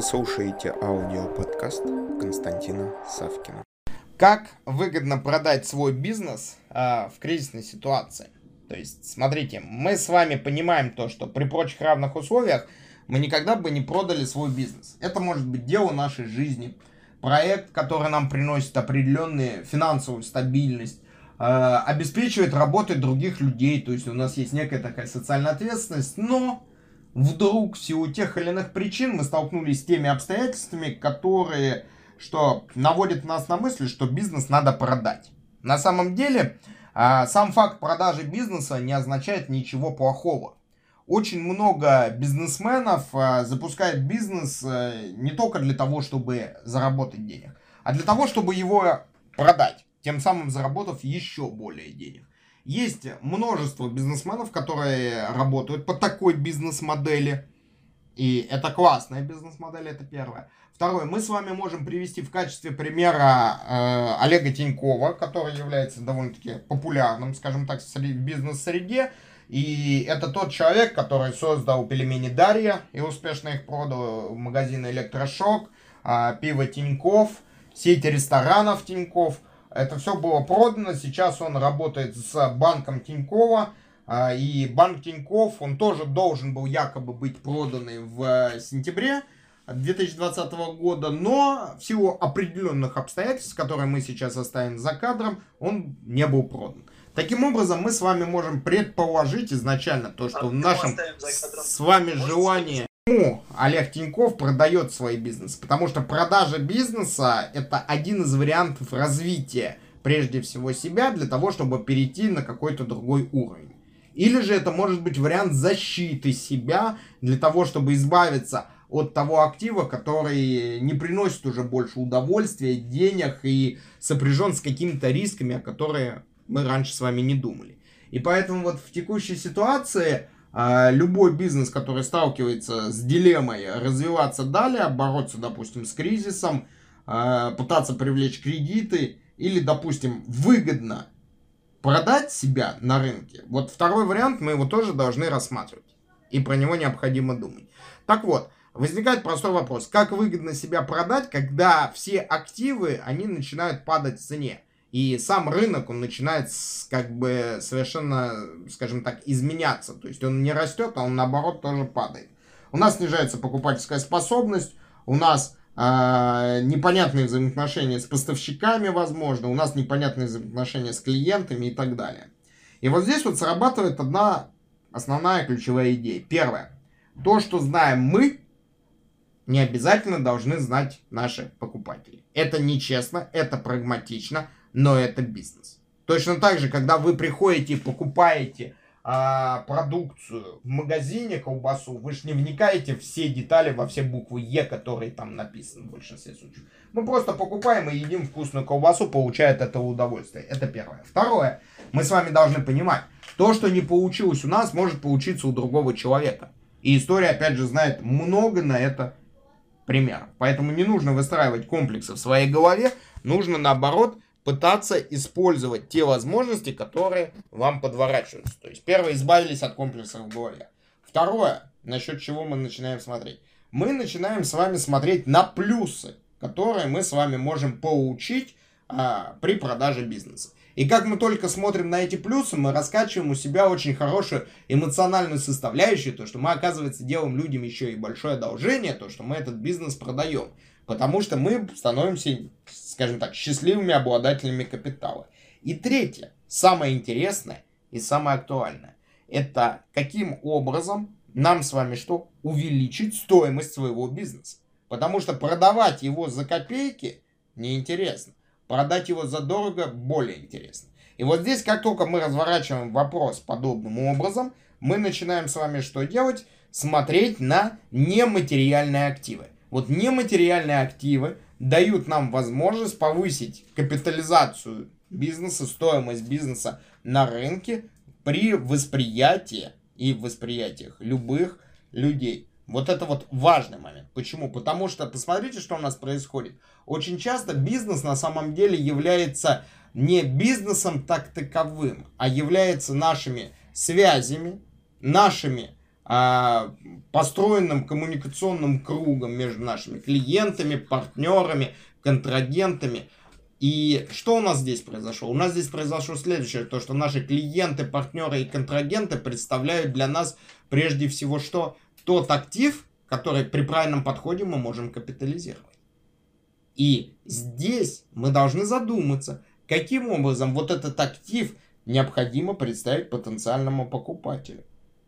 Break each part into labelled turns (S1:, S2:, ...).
S1: Вы слушаете аудиоподкаст Константина Савкина.
S2: Как выгодно продать свой бизнес э, в кризисной ситуации? То есть, смотрите, мы с вами понимаем то, что при прочих равных условиях мы никогда бы не продали свой бизнес. Это может быть дело нашей жизни, проект, который нам приносит определенную финансовую стабильность, э, обеспечивает работой других людей, то есть у нас есть некая такая социальная ответственность, но вдруг в силу тех или иных причин мы столкнулись с теми обстоятельствами, которые что наводят нас на мысль, что бизнес надо продать. На самом деле, а, сам факт продажи бизнеса не означает ничего плохого. Очень много бизнесменов а, запускают бизнес а, не только для того, чтобы заработать денег, а для того, чтобы его продать, тем самым заработав еще более денег. Есть множество бизнесменов, которые работают по такой бизнес-модели. И это классная бизнес-модель, это первое. Второе, мы с вами можем привести в качестве примера э, Олега Тинькова, который является довольно-таки популярным, скажем так, в бизнес-среде. И это тот человек, который создал пельмени Дарья и успешно их продал в магазины Электрошок, э, пиво Тиньков, сеть ресторанов Тиньков – это все было продано. Сейчас он работает с банком Тинькова. А, и банк Тиньков, он тоже должен был якобы быть проданный в сентябре 2020 года, но в силу определенных обстоятельств, которые мы сейчас оставим за кадром, он не был продан. Таким образом, мы с вами можем предположить изначально то, что а в нашем с вами желании Почему Олег Тиньков продает свой бизнес? Потому что продажа бизнеса это один из вариантов развития прежде всего себя для того, чтобы перейти на какой-то другой уровень. Или же это может быть вариант защиты себя для того, чтобы избавиться от того актива, который не приносит уже больше удовольствия, денег и сопряжен с какими-то рисками, о которых мы раньше с вами не думали. И поэтому вот в текущей ситуации любой бизнес, который сталкивается с дилеммой развиваться далее, бороться, допустим, с кризисом, а, пытаться привлечь кредиты или, допустим, выгодно продать себя на рынке, вот второй вариант мы его тоже должны рассматривать. И про него необходимо думать. Так вот, возникает простой вопрос. Как выгодно себя продать, когда все активы, они начинают падать в цене? И сам рынок, он начинает как бы совершенно, скажем так, изменяться. То есть он не растет, а он наоборот тоже падает. У нас снижается покупательская способность, у нас э, непонятные взаимоотношения с поставщиками, возможно, у нас непонятные взаимоотношения с клиентами и так далее. И вот здесь вот срабатывает одна основная ключевая идея. Первое. То, что знаем мы, не обязательно должны знать наши покупатели. Это нечестно, это прагматично, но это бизнес. Точно так же, когда вы приходите и покупаете а, продукцию в магазине, колбасу, вы же не вникаете все детали во все буквы Е, которые там написаны в большинстве случаев. Мы просто покупаем и едим вкусную колбасу, получая от этого удовольствие. Это первое. Второе. Мы с вами должны понимать, то, что не получилось у нас, может получиться у другого человека. И история, опять же, знает много на это примеров. Поэтому не нужно выстраивать комплексы в своей голове, нужно наоборот пытаться использовать те возможности, которые вам подворачиваются. То есть, первое, избавились от комплексов в. Второе, насчет чего мы начинаем смотреть. Мы начинаем с вами смотреть на плюсы, которые мы с вами можем получить а, при продаже бизнеса. И как мы только смотрим на эти плюсы, мы раскачиваем у себя очень хорошую эмоциональную составляющую, то, что мы, оказывается, делаем людям еще и большое одолжение, то, что мы этот бизнес продаем. Потому что мы становимся, скажем так, счастливыми обладателями капитала. И третье, самое интересное и самое актуальное, это каким образом нам с вами что? Увеличить стоимость своего бизнеса. Потому что продавать его за копейки неинтересно. Продать его за дорого более интересно. И вот здесь, как только мы разворачиваем вопрос подобным образом, мы начинаем с вами что делать? Смотреть на нематериальные активы. Вот нематериальные активы дают нам возможность повысить капитализацию бизнеса, стоимость бизнеса на рынке при восприятии и восприятиях любых людей. Вот это вот важный момент. Почему? Потому что посмотрите, что у нас происходит. Очень часто бизнес на самом деле является не бизнесом так таковым, а является нашими связями, нашими построенным коммуникационным кругом между нашими клиентами, партнерами, контрагентами. И что у нас здесь произошло? У нас здесь произошло следующее, то что наши клиенты, партнеры и контрагенты представляют для нас прежде всего что? Тот актив, который при правильном подходе мы можем капитализировать. И здесь мы должны задуматься, каким образом вот этот актив необходимо представить потенциальному покупателю.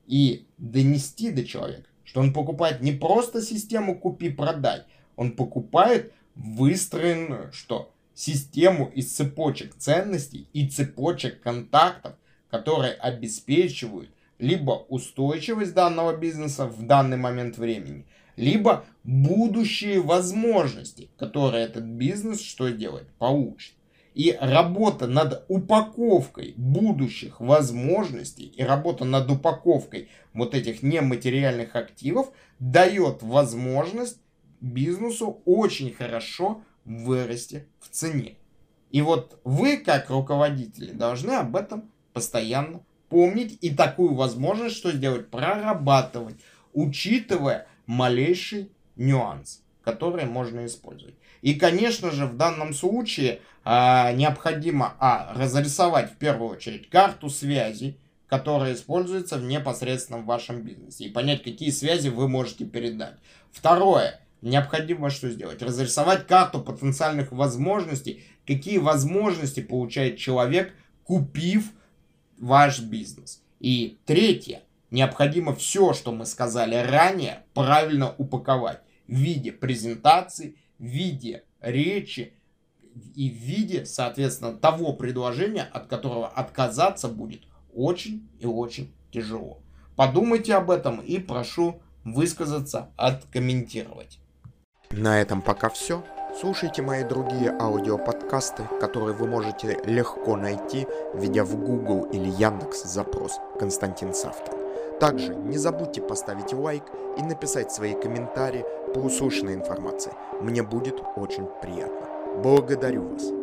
S2: И донести до человека, что он покупает не просто систему купи-продай, он покупает выстроенную что? Систему из цепочек ценностей и цепочек контактов, которые обеспечивают либо устойчивость данного бизнеса в данный момент времени, либо будущие возможности, которые этот бизнес что делает, получит. И работа над упаковкой будущих возможностей и работа над упаковкой вот этих нематериальных активов дает возможность бизнесу очень хорошо вырасти в цене. И вот вы, как руководители, должны об этом постоянно помнить и такую возможность, что сделать, прорабатывать, учитывая малейший нюанс, который можно использовать. И, конечно же, в данном случае а, необходимо а, разрисовать в первую очередь карту связи, которая используется в непосредственном вашем бизнесе, и понять, какие связи вы можете передать. Второе. Необходимо что сделать? Разрисовать карту потенциальных возможностей, какие возможности получает человек, купив ваш бизнес. И третье необходимо все, что мы сказали ранее, правильно упаковать в виде презентации, в виде речи и в виде, соответственно, того предложения, от которого отказаться будет очень и очень тяжело. Подумайте об этом и прошу высказаться, откомментировать.
S1: На этом пока все. Слушайте мои другие аудиоподкасты, которые вы можете легко найти, введя в Google или Яндекс запрос «Константин Савкин». Также не забудьте поставить лайк и написать свои комментарии по услышанной информации. Мне будет очень приятно. Благодарю вас.